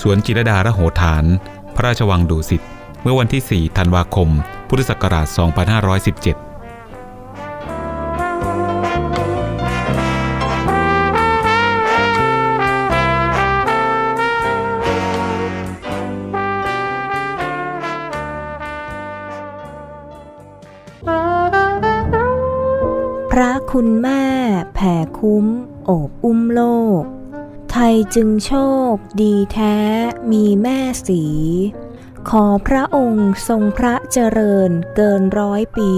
สวนจิรดาระโหฐาน พระราชวังดุสิต เมื่อวันที่ 4 ธันวาคม พุทธศักราช 2517พระคุณแม่แผ่คุ้ม โอบอุ้มโลก จึงโชคดีแท้มีแม่สี ขอพระองค์ทรงพระเจริญเกินร้อยปี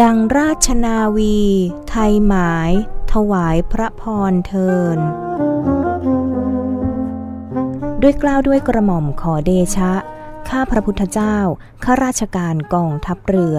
ดังราชนาวี ไทยหมาย ถวายพระพรเทินด้วยกล้าวด้วยกระหม่อมขอเดชะ ข้าพระพุทธเจ้า ข้าราชการกองทัพเรือ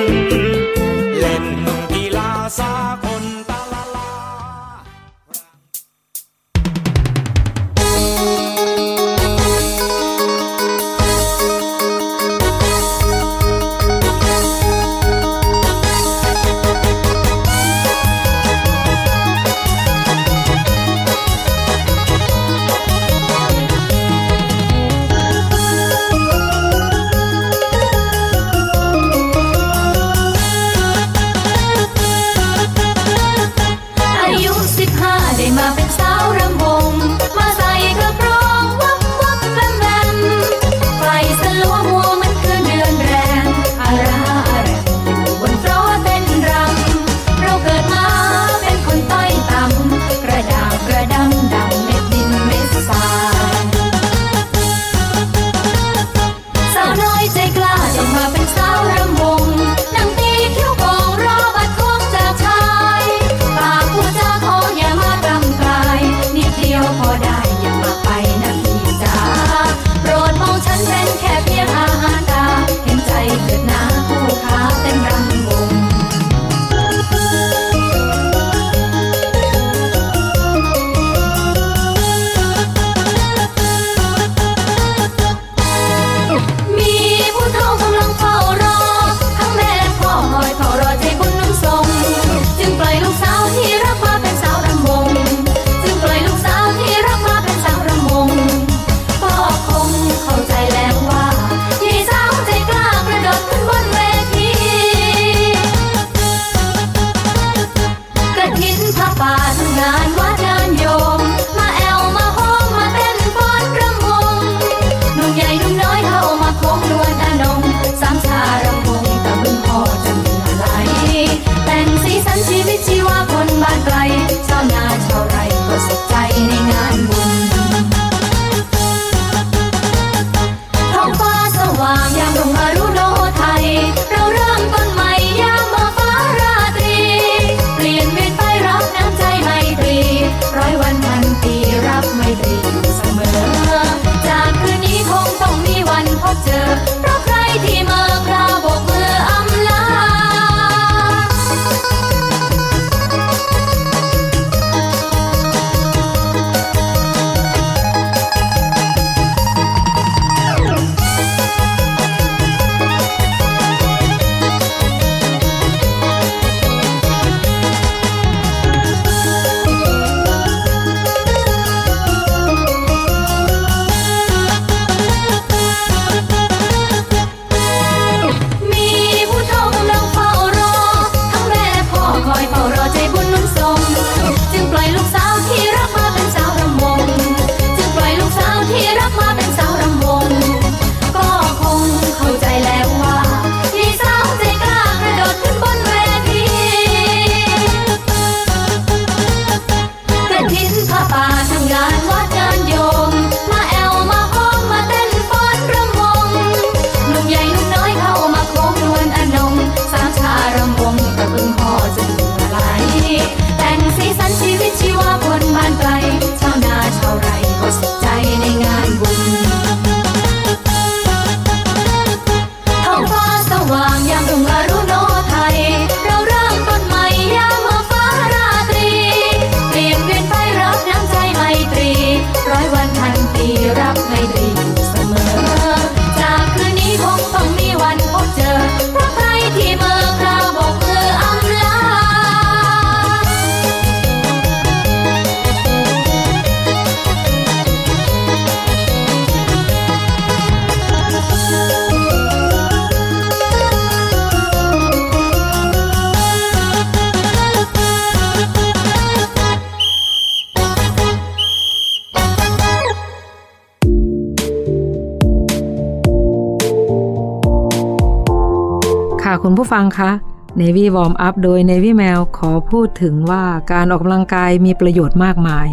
คุณผู้ฟังคะ Navy Warm Up โดย Navy Mail ขอพูดถึงว่าการออกกำลังกายมีประโยชน์มากมาย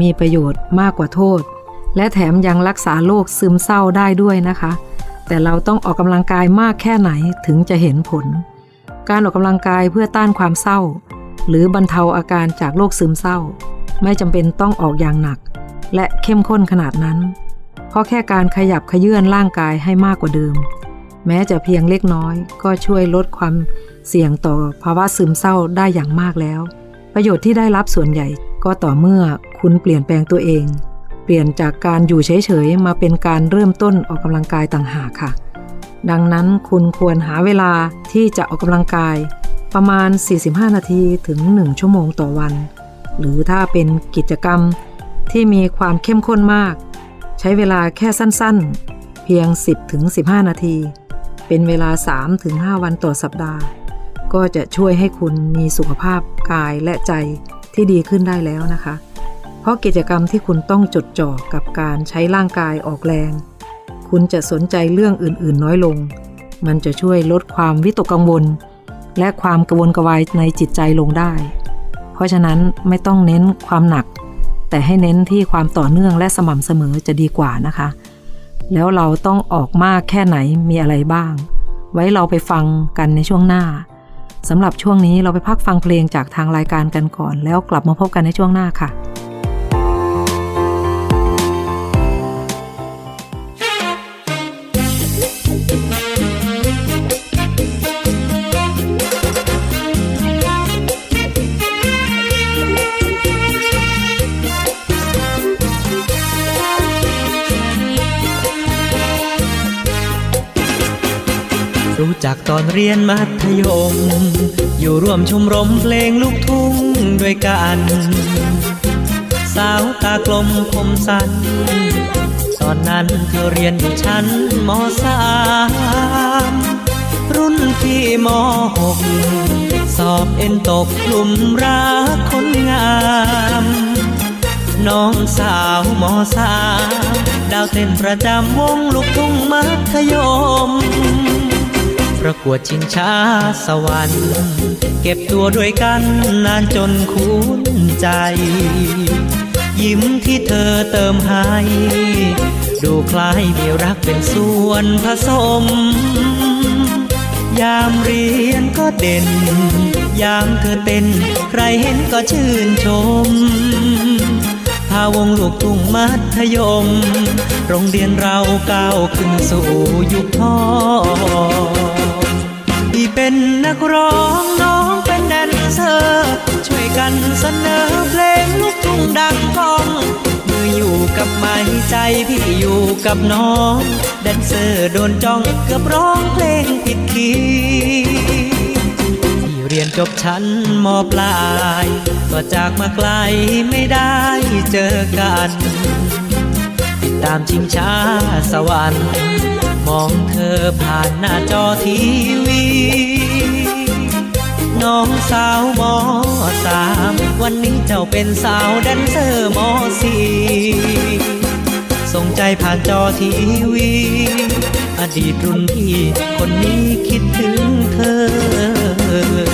มีประโยชน์มากกว่าโทษ และแถมยังรักษาโรคซึมเศร้าได้ด้วยนะคะ แต่เราต้องออกกำลังกายมากแค่ไหนถึงจะเห็นผล การออกกำลังกายเพื่อต้านความเศร้า หรือบรรเทาอาการจากโรคซึมเศร้า ไม่จำเป็นต้องออกอย่างหนัก และเข้มข้นขนาดนั้น เพราะแค่การขยับขยื่นร่างกายให้มากกว่าเดิม แม้จะเพียงเล็กน้อย ก็ช่วยลดความเสี่ยงต่อภาวะซึมเศร้าได้อย่างมากแล้ว ประโยชน์ที่ได้รับส่วนใหญ่ ก็ต่อเมื่อคุณเปลี่ยนแปลงตัวเอง เปลี่ยนจากการอยู่เฉยๆมาเป็นการเริ่มต้นออกกำลังกายต่างหากค่ะ ดังนั้นคุณควรหาเวลาที่จะออกกำลังกาย ประมาณ 45 นาทีถึง 1 ชั่วโมงต่อวัน หรือถ้าเป็นกิจกรรมที่มีความเข้มข้นมาก ใช้เวลาแค่สั้นๆ เพียง 10-15 นาที เป็นเวลา 3-5 วันต่อสัปดาห์ ก็จะช่วยให้คุณมีสุขภาพกายและใจที่ดีขึ้นได้แล้วนะคะ เพราะกิจกรรมที่คุณต้องจดจ่อกับการใช้ร่างกายออกแรง คุณจะสนใจเรื่องอื่น ๆ น้อยลง มันจะช่วยลดความวิตกกังวล และความกระวนกระวายในจิตใจลงได้ เพราะฉะนั้นไม่ต้องเน้นความหนัก แต่ให้เน้นที่ความต่อเนื่องและสม่ำเสมอจะดีกว่านะคะ แล้วเราต้องออกมากแค่ไหนมีอะไรบ้าง ไว้เราไปฟังกันในช่วงหน้าสำหรับช่วงนี้เราไปพักฟังเพลงจากทางรายการกันก่อน แล้วกลับมาพบกันในช่วงหน้าค่ะ จักตอนเรียนมัธยม อยู่ร่วมชมรมเพลงลูกทุ่งด้วยกัน สาวตากลมคมสันตอนนั้นเธอเรียนอยู่ชั้นมสามรุ่นพี่มหกสอบเอ็นตกกลุ่มรักคนงาม น้องสาวมสามดาวเต้นประจำวงลูกทุ่งมัธยม ประกวดชิงช้าสวรรค์ เก็บตัวด้วยกันนานจนคุ้นใจ ยิ้มที่เธอเติมให้ ดูคล้ายมีรักเป็นส่วนผสม ยามเรียนก็เด่น ยามเธอเต้น ใครเห็นก็ชื่นชมพาวงลูกทุ่งมัธยม โรงเรียนเราก้าวขึ้นสู่ยุคทองพี่เป็นนัก ร้องน้องเป็นแดนเซอร์ ช่วยกันเสนอเพลงลูกทุ่งดังกองเมื่ออยู่กับไม้ใจพี่อยู่กับน้อง แดนเซอร์โดนจ้องเกือบร้องเพลงผิดคีย์พี่เรียนจบชั้นมปลาย ก็จากมาไกลไม่ได้เจอกันติดตามชิงช้าสวรรค์มองเธอผ่านหน้าจอทีวี น้องสาวมอสามวันนี้เจ้าเป็นสาวแดนเซอร์มอสี่ส่งใจผ่านจอทีวี อดีตรุ่นพี่ คนนี้คิดถึงเธอ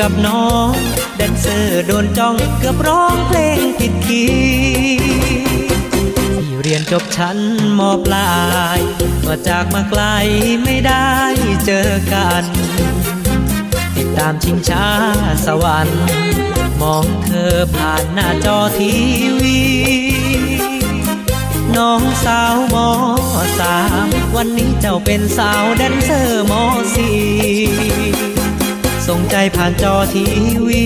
กับน้องแดนเซอร์โดนจ้องเกือบร้องเพลงผิดคีย์พี่เรียนจบชั้นมปลายก็จากมาไกลไม่ได้เจอกัน ติดตามชิงช้าสวรรค์มองเธอผ่านหน้าจอทีวี น้องสาวมอสามวันนี้เจ้าเป็นสาวแดนเซอร์มอสี่ ส่งใจผ่านจอทีวี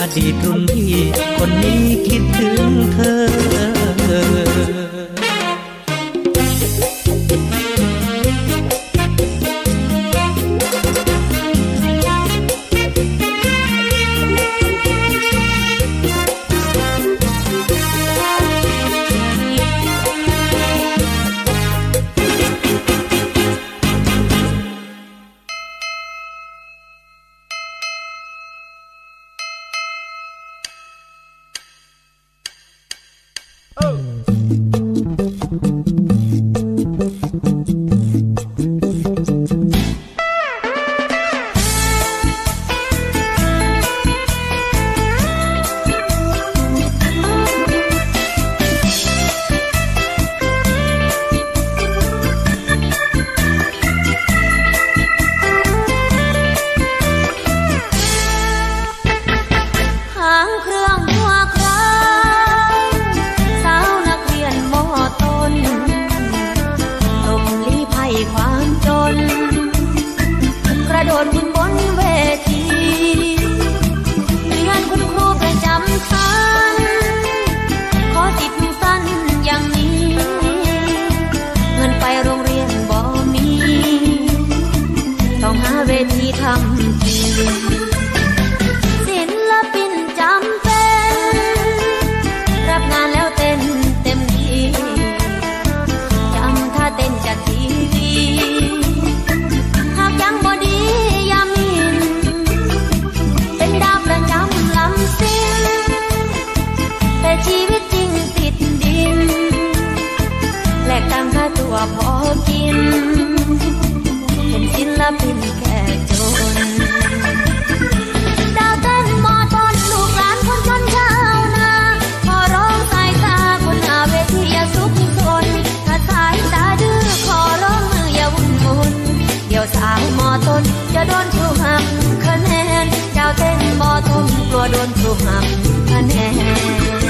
อดีตรุ่นพี่คนนี้คิดถึงเธอ นกลัวโ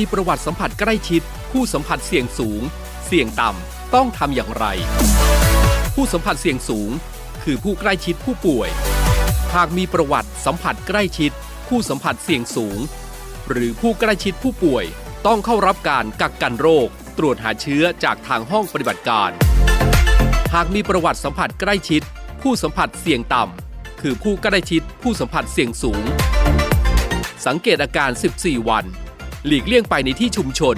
มีประวัติสัมผัสใกล้ชิด ผู้สัมผัสเสี่ยงสูง เสี่ยงต่ำต้องทำอย่างไร ผู้สัมผัสเสี่ยงสูง คือผู้ใกล้ชิดผู้ป่วย หากมีประวัติสัมผัสใกล้ชิด ผู้สัมผัสเสี่ยงสูง หรือผู้ใกล้ชิดผู้ป่วย ต้องเข้ารับการกักกันโรค ตรวจหาเชื้อจากทางห้องปฏิบัติการ หากมีประวัติสัมผัสใกล้ชิด ผู้สัมผัสเสี่ยงต่ำคือผู้ใกล้ชิดผู้สัมผัสเสี่ยงสูง สังเกตอาการ 14 วัน หลีกเลี่ยงไปในที่ชุมชน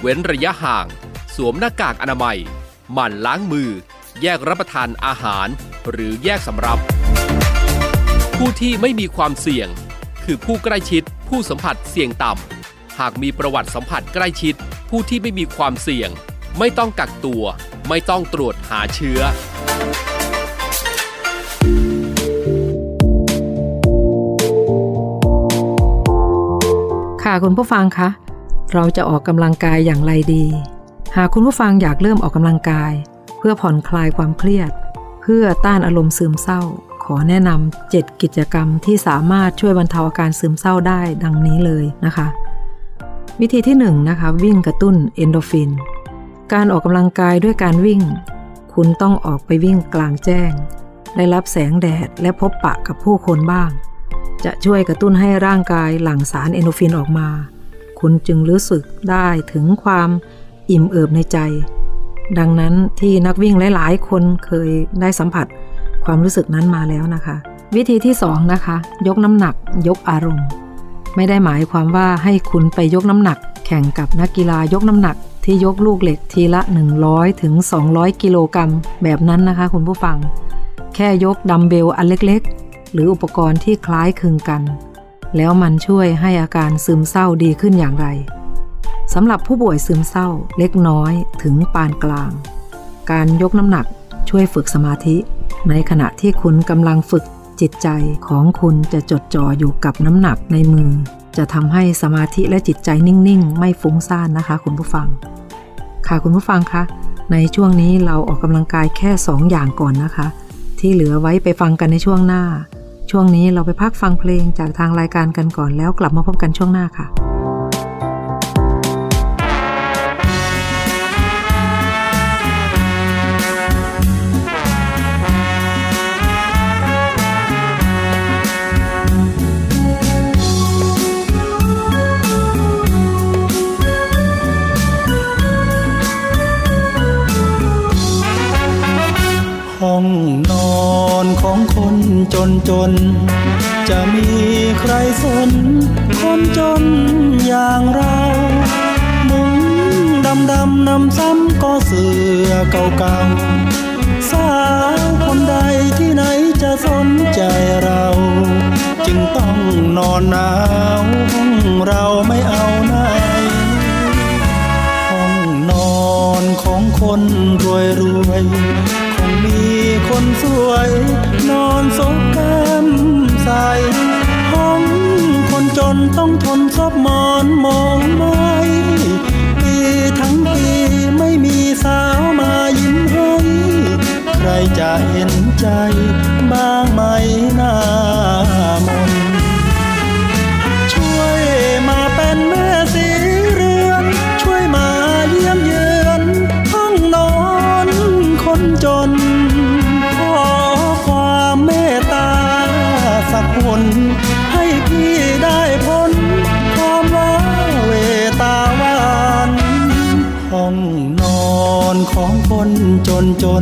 เว้นระยะห่าง สวมหน้ากากอนามัย หมั่นล้างมือ แยกรับประทานอาหาร หรือแยกสำรับ ผู้ที่ไม่มีความเสี่ยง คือผู้ใกล้ชิด ผู้สัมผัสเสี่ยงต่ำ หากมีประวัติสัมผัสใกล้ชิด ผู้ที่ไม่มีความเสี่ยง ไม่ต้องกักตัว ไม่ต้องตรวจหาเชื้อ ค่ะคุณผู้ฟังคะ เราจะออกกำลังกายอย่างไรดี หากคุณผู้ฟังอยากเริ่มออกกำลังกาย เพื่อผ่อนคลายความเครียด เพื่อต้านอารมณ์ซึมเศร้า ขอแนะนำ7กิจกรรมที่สามารถช่วยบรรเทาอาการซึมเศร้าได้ดังนี้เลยนะคะ วิธีที่1นนะคะวิ่งกระตุ้นเอนโดรฟิน การออกกำลังกายด้วยการวิ่ง คุณต้องออกไปวิ่งกลางแจ้ง ได้รับแสงแดดและพบปะกับผู้คนบ้าง จะช่วยกระตุ้นให้ร่างกายหลั่งสารเอนโดฟินออกมา คุณจึงรู้สึกได้ถึงความอิ่มเอิบในใจ ดังนั้นที่นักวิ่งหลาย ๆ คนเคยได้สัมผัสความรู้สึกนั้นมาแล้วนะคะ วิธีที่ 2 นะคะ ยกน้ำหนัก ยกอารมณ์ ไม่ได้หมายความว่าให้คุณไปยกน้ำหนัก แข่งกับนักกีฬายกน้ำหนักที่ยกลูกเหล็กทีละ 100ถึง200 กิโลกรัมแบบนั้นนะคะ คุณผู้ฟัง แค่ยกดัมเบลอันเล็ก หรืออุปกรณ์ที่คล้ายคลึงกัน แล้วมันช่วยให้อาการซึมเศร้าดีขึ้นอย่างไรสำหรับผู้ป่วยซึมเศร้าเล็กน้อยถึงปานกลาง การยกน้ำหนักช่วยฝึกสมาธิ ในขณะที่คุณกำลังฝึกจิตใจของคุณจะจดจ่ออยู่กับน้ำหนักในมือ จะทำให้สมาธิและจิตใจนิ่ง ๆ ไม่ฟุ้งซ่านนะคะ คุณผู้ฟัง ค่ะคุณผู้ฟังคะในช่วงนี้เราออกกำลังกายแค่ 2 อย่างก่อนนะคะ ที่เหลือไว้ไปฟังกันในช่วงหน้า ช่วงนี้เราไปพักฟังเพลงจากทางรายการกันก่อนแล้วกลับมาพบกันช่วงหน้าค่ะ จนจน จะมีใครสน คนจนอย่างเรามุงดำดำนำซ้ำก็เสือเก่าๆสาวคนใดที่ไหนจะสนใจเรา จึงต้องนอนหนาวห้องเราไม่เอาไหนห้องนอนของคนรวยรวยคงมีคนสวย จ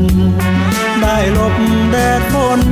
น ได้หลบแดดฝน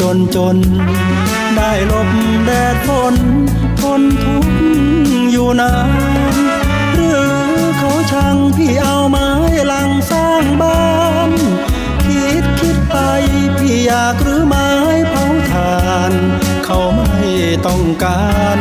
จนจน ได้หลบแดดฝนทนทุกข์อยู่นานหรือเขาช่างพี่เอาไม้ลังสร้างบ้าน คิดคิดไปพี่อยากหรือไม้เผาถ่าน เขาไม่ต้องการ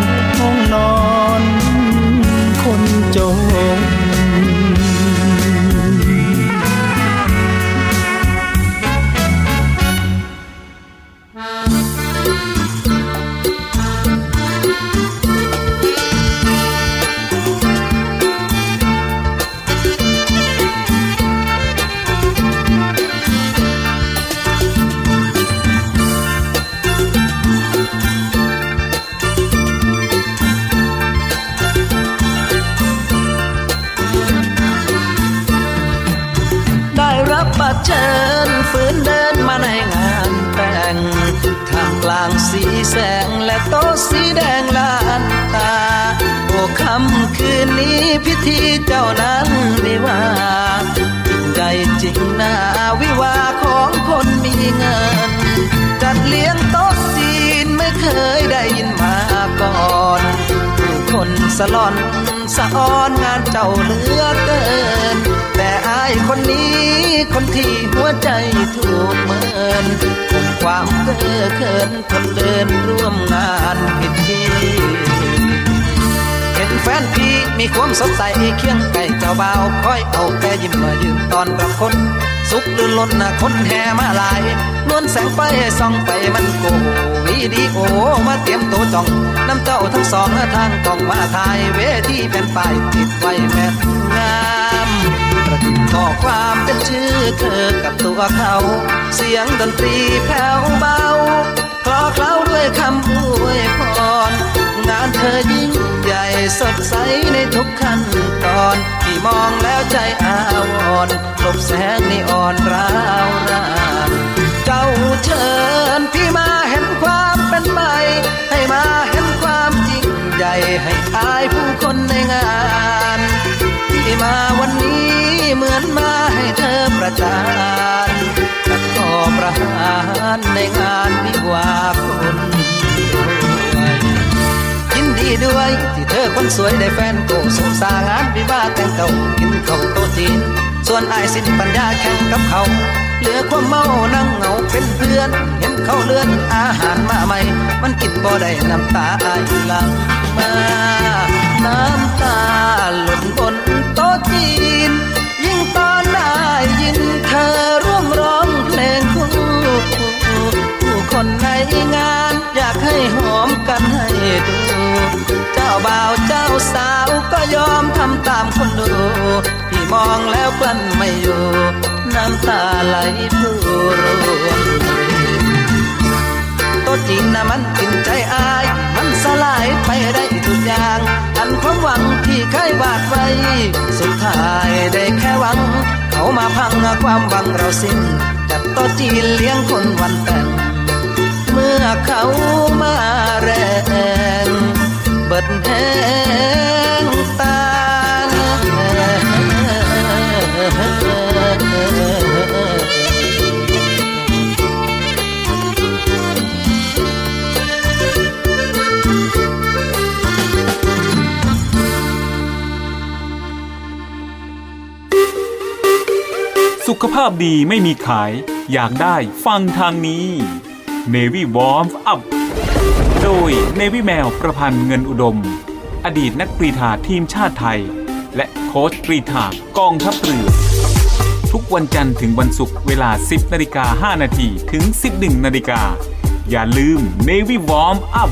นี้พิธีเจ้านั้นวิวางใหญ่จริงนาวิวาของคนมีเงิน จัดเลี้ยงโต๊ะจีนไม่เคยได้ยินมาก่อนผู้คนสลอนสะอ้อนงานเจ้าเหลือเกิน แต่อายคนนี้คนที่หัวใจถูกเมินความเก้อเขินคนเดินร่วมงานพิธีเห็นแฟนพี่ มีความสดใสเคียงไก่เจ้าบ่าวคอยเอาแกยิ้มมายืนตอนรับคน สุขลื่นล้นนะคนแห่มาหลายล้วนแสงไฟส่องไปมันโกวิวิดีโอมาเตรียมโตวจ้องน้ำเจ้าทั้งสองทางกองมาถ่ายเวทีแผ่นป้ายติดไว้แม่งามประดิษฐ์ข้อความเป็นชื่อเธอกับตัวเขา เสียงดนตรีแผ่วเบาคลอเคล้าด้วยคำอวยพรงานเธอยิ่ง สดใสในทุกขั้นตอนที่มองแล้วใจอาวรณ์ลบแสงในอ่อนราวราเจ้าเชิญพี่มาเห็นความเป็นใหม่ให้มาเห็นความจริงใหญ่ให้อายผู้คนในงานที่มาวันนี้เหมือนมาให้เธอประจานตัดต่อประหารในงานวิวาคน ดีด้วยที่เธอคนสวยได้แฟนโกสงสางานวิวาแต่งเก่ากินข้าวโตจีนส่วนไอายสิ้นปัญญาแข่งกับเขา เหลือความเมานั่งเหงาเป็นเพื่อน เห็นเขาเลื่อนอาหารมาใหม่ มันกินบ่ได้น้ำตาอายหลังมาน้ำตาหล่นบนโต๊ะจีน ยิ่งตอนได้ยินเธอ ใคนในงาน อยากให้หอมกันให้ดู เจ้าบ่าวเจ้าสาวก็ยอมทำตามคนดูพี่มองแล้วกลั้นไม่อยู่ น้ำตาไหลพรวงโต๊ะจีนนะมันกินใจอาย มันสลายไปได้ทุกอย่าง อันความหวังที่เคยวาดไว้ สุดท้ายได้แค่หวัง เขามาพังความหวังเราสิ้นจัดโต๊ะจีนเลี้ยงคนวันแต่ง เมื่อเขามาแรงเบิดแหงตาสุขภาพดีไม่มีขาย อยากได้ฟังทางนี้ Navy Warm Up โดย Navy แมวประพันธ์เงินอุดม อดีตนักกรีฑาทีมชาติไทย และโค้ชกรีฑากองทัพเรือ ทุกวันจันทร์ถึงวันศุกร์เวลา 10นาฬิกา5นาทีถึง 11นาฬิกาอย่าลืม Navy Warm Up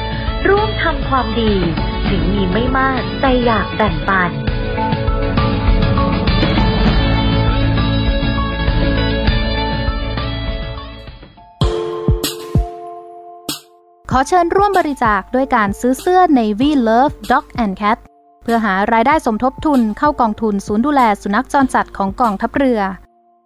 ร่วมทำความดี ถึงมีไม่มากแต่อยากแบ่งปัน ขอเชิญร่วมบริจาคด้วยการซื้อเสื้อ Navy Love Dog and Cat เพื่อหารายได้สมทบทุนเข้ากองทุนศูนย์ดูแลสุนัขจรจัดของกองทัพเรือ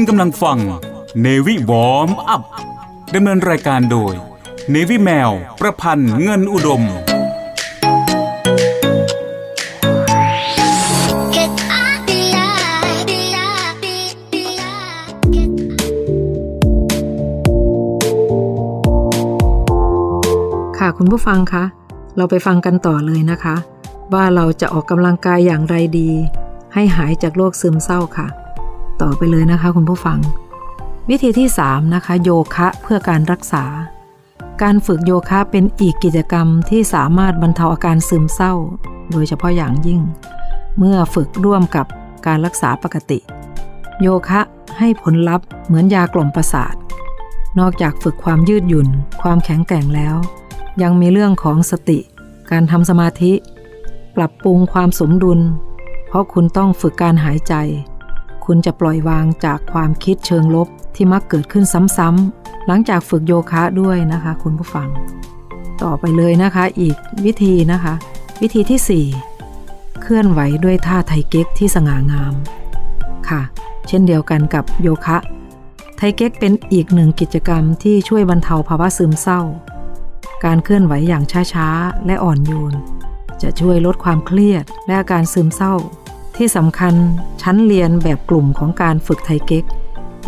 คุณกำลังฟังเนวิวอมอัพดำเนินรายการโดยเนวิแมว ประพันธ์เงินอุดมค่ะคุณผู้ฟังคะ เราไปฟังกันต่อเลยนะคะ ว่าเราจะออกกำลังกายอย่างไรดี ให้หายจากโรคซึมเศร้าค่ะ ต่อไปเลยนะคะคุณผู้ฟัง วิธีที่ 3 นะคะ โยคะเพื่อการรักษา การฝึกโยคะเป็นอีกกิจกรรมที่สามารถบรรเทาอาการซึมเศร้า โดยเฉพาะอย่างยิ่ง เมื่อฝึกร่วมกับการรักษาปกติ โยคะให้ผลลัพธ์เหมือนยากล่อมประสาท นอกจากฝึกความยืดหยุ่น ความแข็งแกร่งแล้ว ยังมีเรื่องของสติ การทำสมาธิ ปรับปรุงความสมดุล เพราะคุณต้องฝึกการหายใจ คุณจะปล่อยวางจากความคิดเชิงลบที่มักเกิดขึ้นซ้ำๆ หลังจากฝึกโยคะด้วยนะคะ คุณผู้ฟัง ต่อไปเลยนะคะอีกวิธีนะคะ วิธีที่ 4 เคลื่อนไหวด้วยท่าไทเก๊กที่สง่างาม ค่ะ เช่นเดียวกันกับโยคะ ไทเก๊กเป็นอีกหนึ่งกิจกรรมที่ช่วยบรรเทาภาวะซึมเศร้า การเคลื่อนไหวอย่างช้าๆ และอ่อนโยนจะช่วยลดความเครียดและอาการซึมเศร้า ที่สำคัญชั้นเรียนแบบกลุ่มของการฝึกไทเก๊ก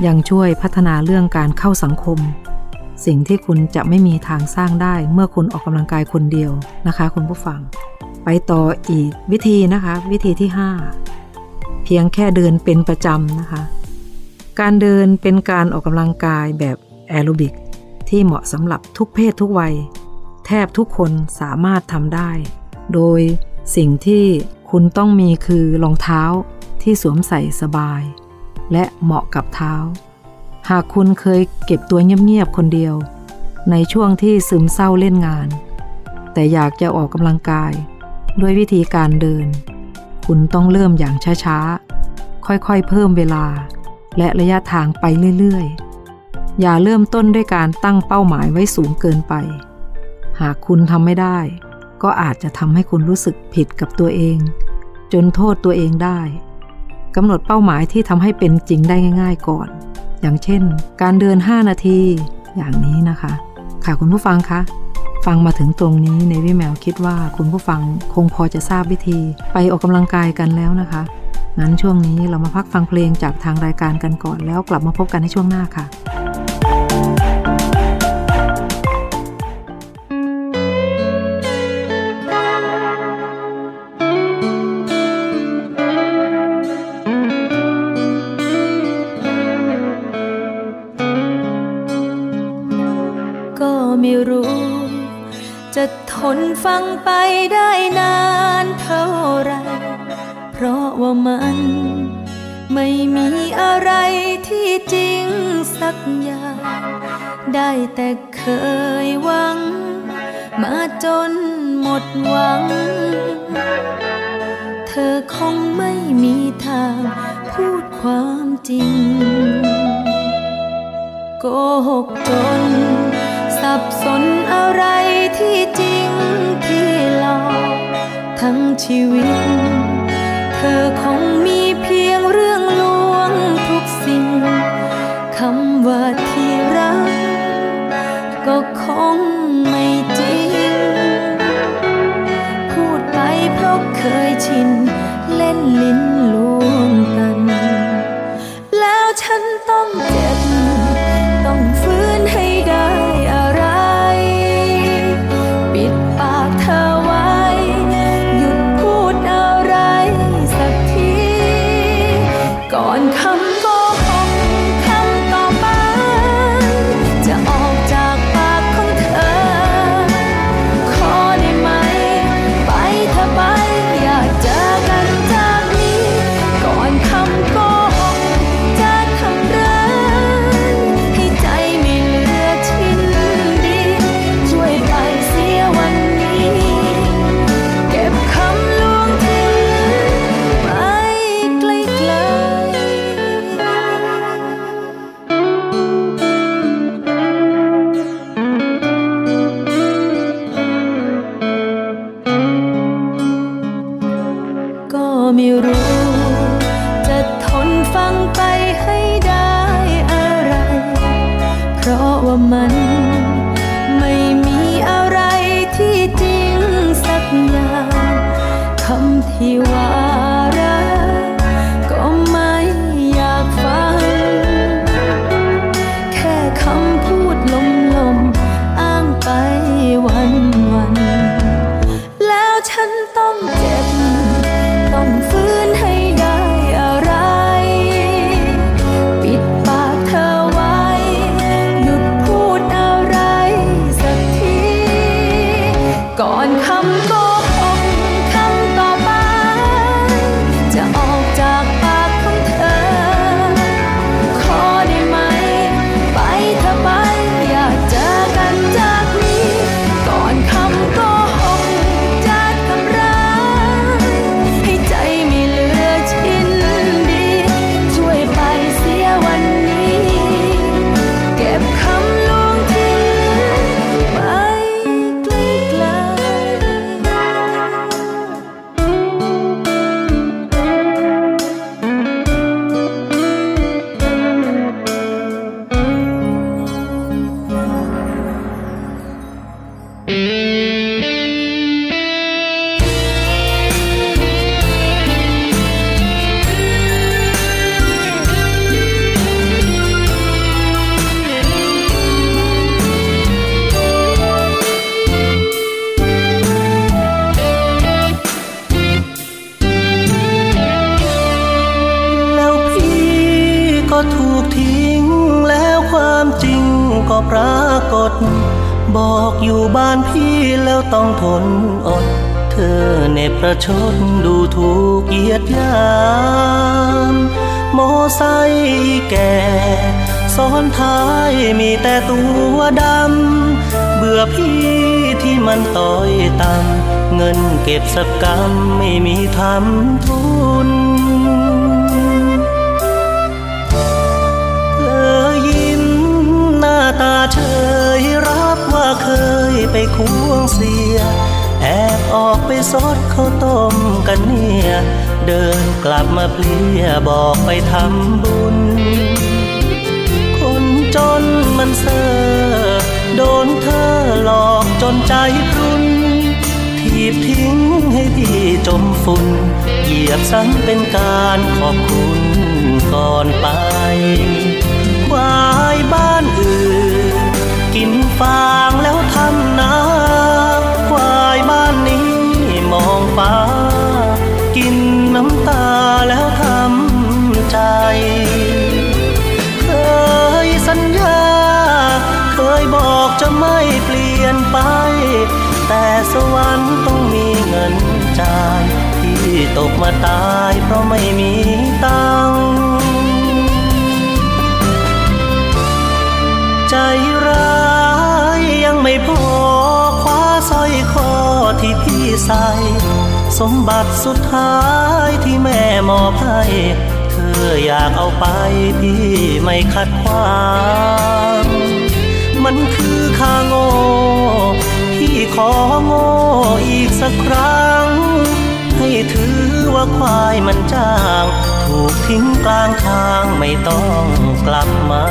ยังช่วยพัฒนาเรื่องการเข้าสังคม สิ่งที่คุณจะไม่มีทางสร้างได้เมื่อคุณออกกำลังกายคนเดียวนะคะคุณผู้ฟัง ไปต่ออีกวิธีนะคะ วิธีที่ 5 เพียงแค่เดินเป็นประจำนะคะ การเดินเป็นการออกกำลังกายแบบแอโรบิกที่เหมาะสำหรับทุกเพศทุกวัย แทบทุกคนสามารถทำได้ โดย สิ่งที่คุณต้องมีคือรองเท้าที่สวมใส่สบาย และเหมาะกับเท้า หากคุณเคยเก็บตัวเงียบๆคนเดียว ในช่วงที่ซึมเศร้าเล่นงาน แต่อยากจะออกกำลังกาย ด้วยวิธีการเดิน คุณต้องเริ่มอย่างช้าๆ ค่อยๆเพิ่มเวลา และระยะทางไปเรื่อยๆ อย่าเริ่มต้นด้วยการตั้งเป้าหมายไว้สูงเกินไป หากคุณทำไม่ได้ ก็อาจจะทำให้คุณรู้สึกผิดกับตัวเอง จนโทษตัวเองได้กำหนดเป้าหมายที่ทำให้เป็นจริงได้ง่าย ๆ ก่อน อย่างเช่น การเดิน 5 นาที อย่างนี้นะคะ ค่ะคุณผู้ฟังคะฟังมาถึงตรงนี้ในวิแมวคิดว่าคุณผู้ฟังคงพอจะทราบวิธี ไปออกกำลังกายกันแล้วนะคะ งั้นช่วงนี้เรามาพักฟังเพลงจากทางรายการกันก่อนแล้วกลับมาพบกันในช่วงหน้าค่ะ ฟังไปได้นานเท่าไร เพราะว่ามันไม่มีอะไรที่จริงสักอย่าง ได้แต่เคยหวัง มาจนหมดหวัง เธอคงไม่มีทางพูดความจริง โกหกจน สับสนอะไรที่จริงที่หลอกทั้ง ชีวิต เธอคงมีเพียงเรื่องลวงทุกสิ่ง คำว่าที่รัก ก็คงไม่จริง พูดไปเพราะเคยชินเล่นลิ อนท้ายมีแต่ตัวดำ เบื่อพี่ที่มันต้อยต่ำเงินเก็บสักกำไม่มีทำทุน เธอยิ้มหน้าตาเฉยรับว่าเคยไปควงเสีย แอบออกไปซดข้าวต้มกันเนี่ย เดินกลับมาเพลียบอกไปทำบุญ มันเซอโดนเธอหลอกจนใจพรุนทีบทิ้งให้พี่จมฝุ่นเหยียบซ้ำเป็นการขอบคุณก่อนไปควายบ้านอื่น กินฟางแล้วทำนาควายบ้านนี้มองฟ้า กินน้ำตาแล้วทำใจ จะไม่เปลี่ยนไป แต่สวรรค์ต้องมีเงินจ่าย ที่ตกมาตายเพราะไม่มีตังค์ใจร้ายยังไม่พอคว้าสร้อยคอที่พี่ใส่สมบัติสุดท้ายที่แม่มอบให้เธออยากเอาไปพี่ไม่ขัดขวางมันคื ข้าโง่พี่ขอโง่อีกสักครั้ง ให้ถือว่าควายมันจ้าง ถูกทิ้งกลางทางไม่ต้องกลับมา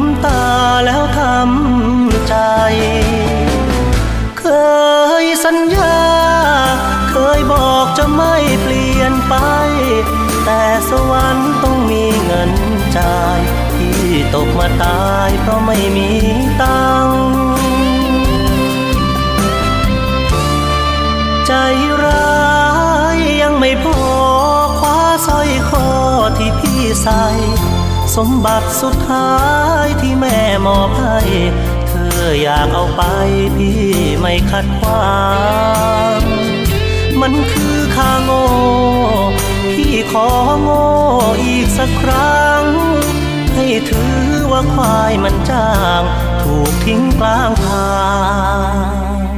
น้ำตาแล้วทำใจ เคยสัญญา เคยบอกจะไม่เปลี่ยนไป แต่สวรรค์ต้องมีเงินจ่าย ที่ตกมาตายเพราะไม่มีตังใจร้า สมบัติสุดท้ายที่แม่มอบให้ เธออยากเอาไปพี่ไม่ขัดขวาง มันคือข้าโง่พี่ขอโง่อีกสักครั้ง ให้ถือว่าควายมันจ้าง ถูกทิ้งกลางทาง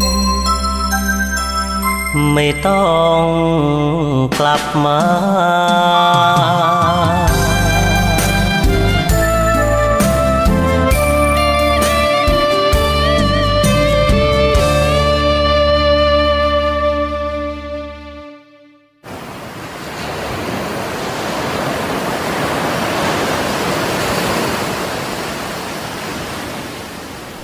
ไม่ต้องกลับมา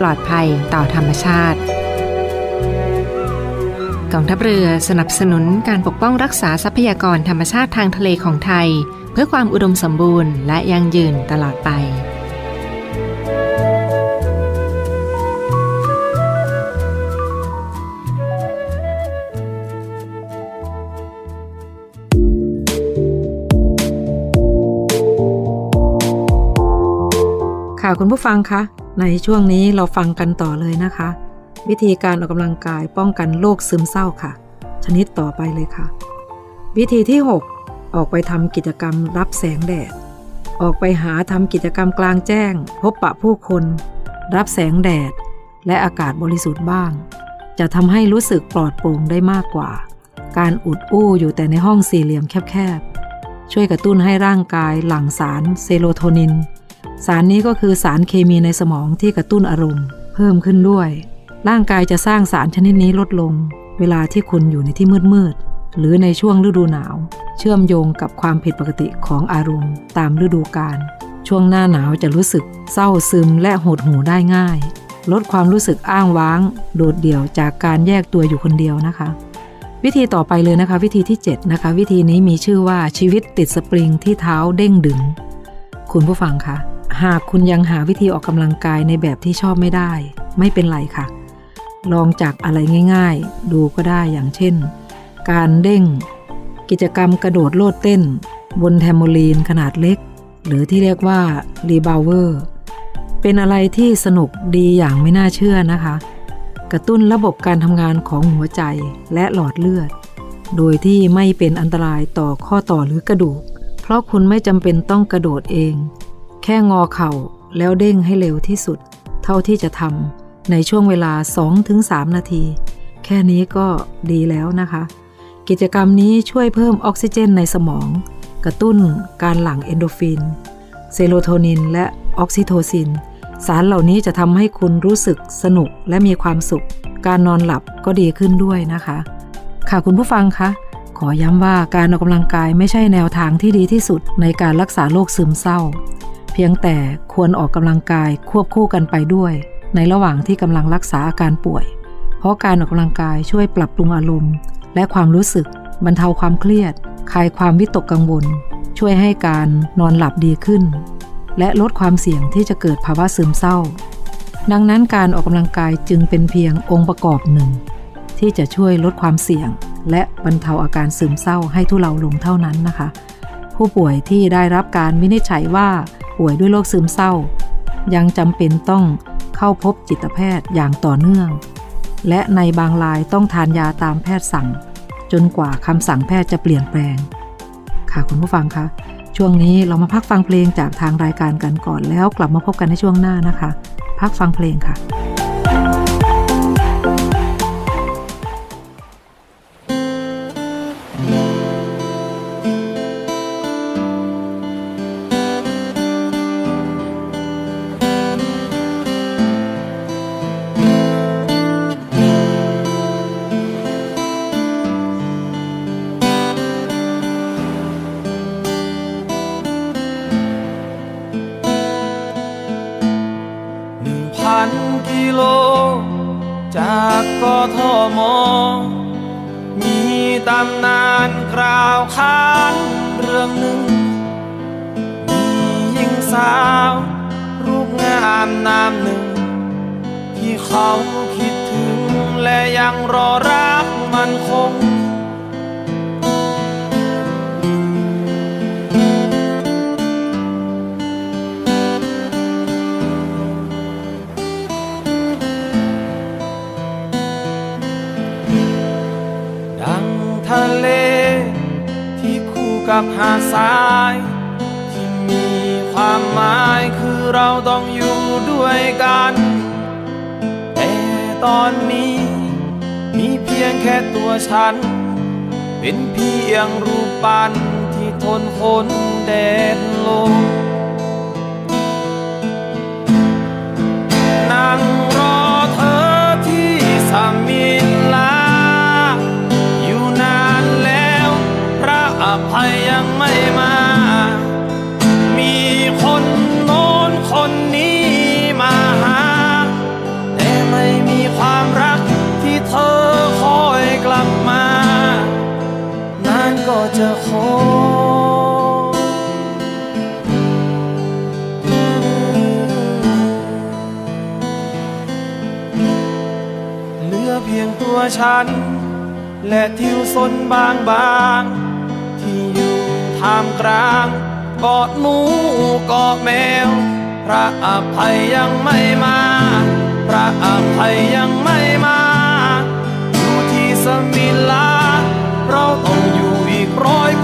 ปลอดภัยต่อธรรมชาติกองทัพเรือสนับสนุนการปกป้องรักษาทรัพยากรธรรมชาติทางทะเลของไทย เพื่อความอุดมสมบูรณ์และยั่งยืนตลอดไป ค่ะคุณผู้ฟังคะ ในช่วงนี้เราฟังกันต่อเลยนะคะ วิธีการออกกำลังกายป้องกันโรคซึมเศร้าค่ะ ชนิดต่อไปเลยค่ะ วิธีที่ 6 ออกไปทำกิจกรรมรับแสงแดด ออกไปหาทำกิจกรรมกลางแจ้ง พบปะผู้คน รับแสงแดด และอากาศบริสุทธิ์บ้าง จะทำให้รู้สึกปลอดโปร่งได้มากกว่า การอุดอู้อยู่แต่ในห้องสี่เหลี่ยมแคบๆช่วยกระตุ้นให้ร่างกายหลั่งสารเซโรโทนิน สารนี้ก็คือสารเคมีในสมองที่กระตุ้นอารมณ์ เพิ่มขึ้นด้วย ร่างกายจะสร้างสารชนิดนี้ลดลง เวลาที่คุณอยู่ในที่มืดๆหรือในช่วงฤดูหนาว เชื่อมโยงกับความผิดปกติของอารมณ์ ตามฤดูกาลช่วงหน้าหนาวจะรู้สึก เศร้าซึมและหดหู่ได้ง่าย ลดความรู้สึกอ้างว้าง โดดเดี่ยวจากการแยกตัวอยู่คนเดียวนะคะ วิธีต่อไปเลยนะคะ วิธีที่ 7 นะคะ วิธีนี้มีชื่อว่าชีวิตติดสปริงที่เท้าเด้งดึง คุณผู้ฟังคะ หากคุณยังหาวิธีออกกำลังกายในแบบที่ชอบไม่ได้ ไม่เป็นไรค่ะ ลองจากอะไรง่ายๆ ดูก็ได้อย่างเช่น การเด้ง กิจกรรมกระโดดโลดเต้น บนแทมโมลีนขนาดเล็ก หรือที่เรียกว่า rebounder เป็นอะไรที่สนุกดีอย่างไม่น่าเชื่อนะคะ กระตุ้นระบบการทำงานของหัวใจและหลอดเลือด โดยที่ไม่เป็นอันตรายต่อข้อต่อหรือกระดูก เพราะคุณไม่จำเป็นต้องกระโดดเอง แค่งอเข่าแล้วเด้งให้เร็วที่สุด เท่าที่จะทำในช่วงเวลา 2-3 นาที แค่นี้ก็ดีแล้วนะคะ กิจกรรมนี้ช่วยเพิ่มออกซิเจนในสมอง กระตุ้นการหลั่งเอนโดฟิน เซโรโทนิน และออกซิโทซิน สารเหล่านี้จะทำให้คุณรู้สึกสนุกและมีความสุข การนอนหลับก็ดีขึ้นด้วยนะคะ ค่ะคุณผู้ฟังคะขอย้ำว่าการออกกำลังกายไม่ใช่แนวทางที่ดีที่สุดในการรักษาโรคซึมเศร้า เพียงแต่ควรออกกำลังกายควบคู่กันไปด้วย ในระหว่างที่กำลังรักษาอาการป่วย เพราะการออกกำลังกายช่วยปรับปรุงอารมณ์ และความรู้สึก บรรเทาความเครียดคลายความวิตกกังวล ช่วยให้การนอนหลับดีขึ้น และลดความเสี่ยงที่จะเกิดภาวะซึมเศร้า ดังนั้นการออกกำลังกายจึงเป็นเพียงองค์ประกอบหนึ่ง ที่จะช่วยลดความเสี่ยง และบรรเทาอาการซึมเศร้าให้ทุเลาลงเท่านั้นนะคะ ผู้ป่วยที่ได้รับการวินิจฉัยว่าป่วยด้วยโรคซึมเศร้า ยังจำเป็นต้องเข้าพบจิตแพทย์อย่างต่อเนื่อง และในบางรายต้องทานยาตามแพทย์สั่ง จนกว่าคำสั่งแพทย์จะเปลี่ยนแปลง ค่ะคุณผู้ฟังคะช่วงนี้เรามาพักฟังเพลงจากทางรายการกันก่อนแล้วกลับมาพบกันในช่วงหน้านะคะ พักฟังเพลงค่ะ ดังทะเล ที่คู่กับหาดทราย ที่มีความหมายคือเราต้องอยู่ด้วยกันแต่ตอนนี้ พียงแค่ตัวฉัน เป็นเพียงรูปปั้นที่ทนฝนแดดลม จะขอเหลือเพียงตัวฉัน และทิวสนบางบางๆที่อยู่ท่ามกลางกอดหมูกอดแมว พระอภัยยังไม่มา พระอภัยยังไม่มา อ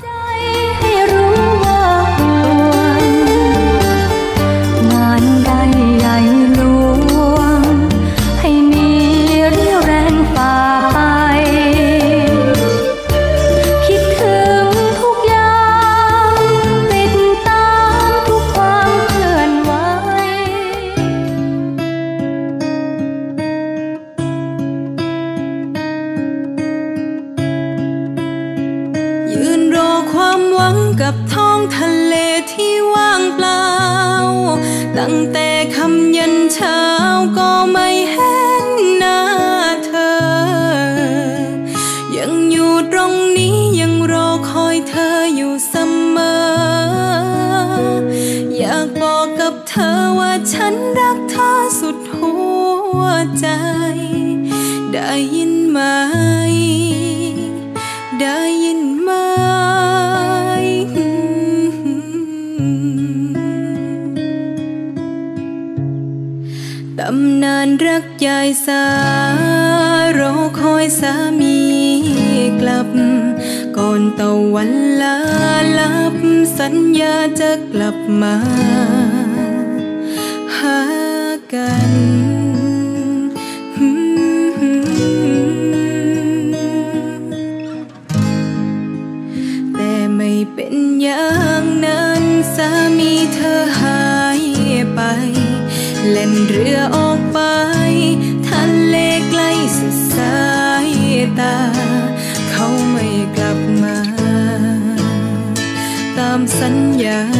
จ ได้ยินไหม ได้ยินไหม ตำนานรักยายสา รอคอยสามีกลับ ก่อนตะวันลาลับ สัญญาจะกลับมาหากัน yeah.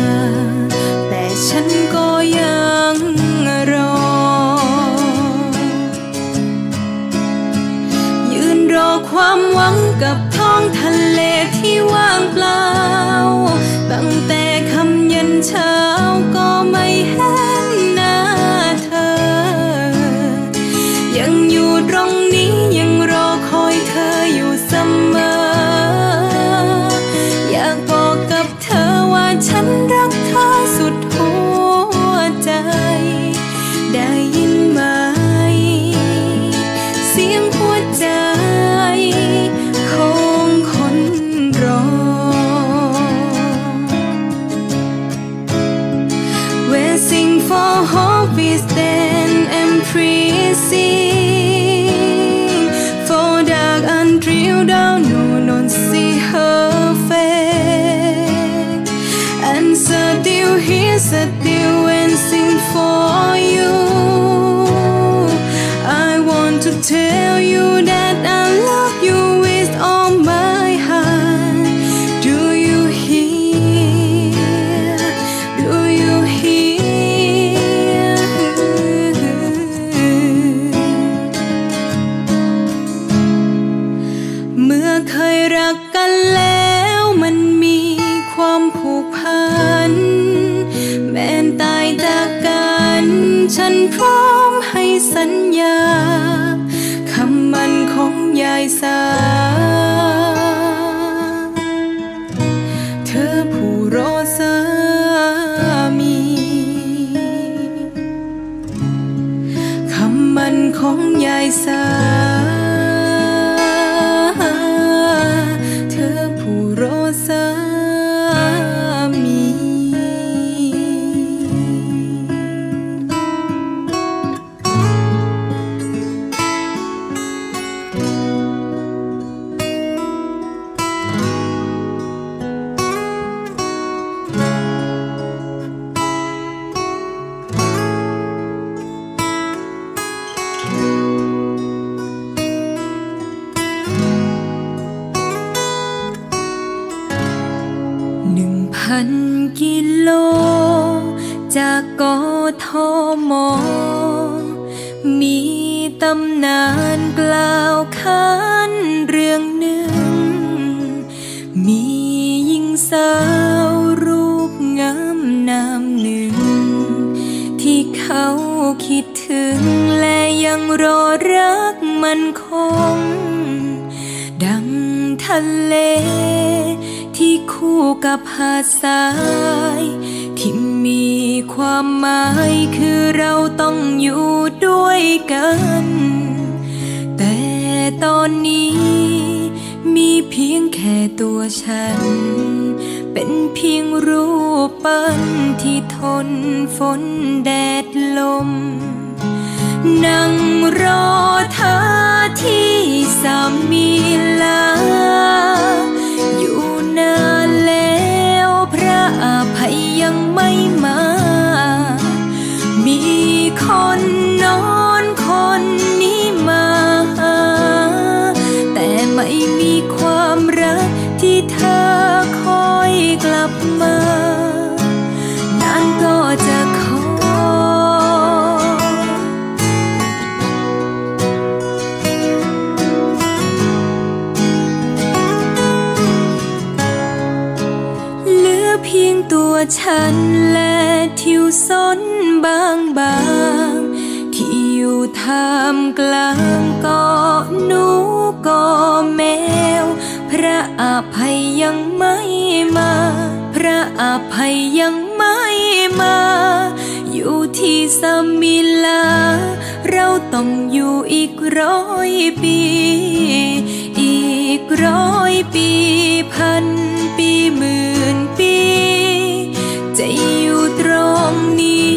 to tell you that I ะเล ที่คู่กับหาดทราย ที่มีความหมายคือเราต้องอยู่ด้วยกัน แต่ตอนนี้ มีเพียงแค่ตัวฉัน เป็นเพียงรูปปั้นที่ทนฝนแดดลม นั่งรอเธอที่สามีลา อยู่นานแล้วพระอภัยยังไม่มา มีคนน้อย ฉันและทิวสนบางบางที่อยู่ท่ามกลางก็หนูก็แมว พระอภัยยังไม่มา พระอภัยยังไม่มา อยู่ที่สมิลา เราต้องอยู่อีกร้อยปี อีกร้อยปีพันปีมือ จะอยู่ตรงนี้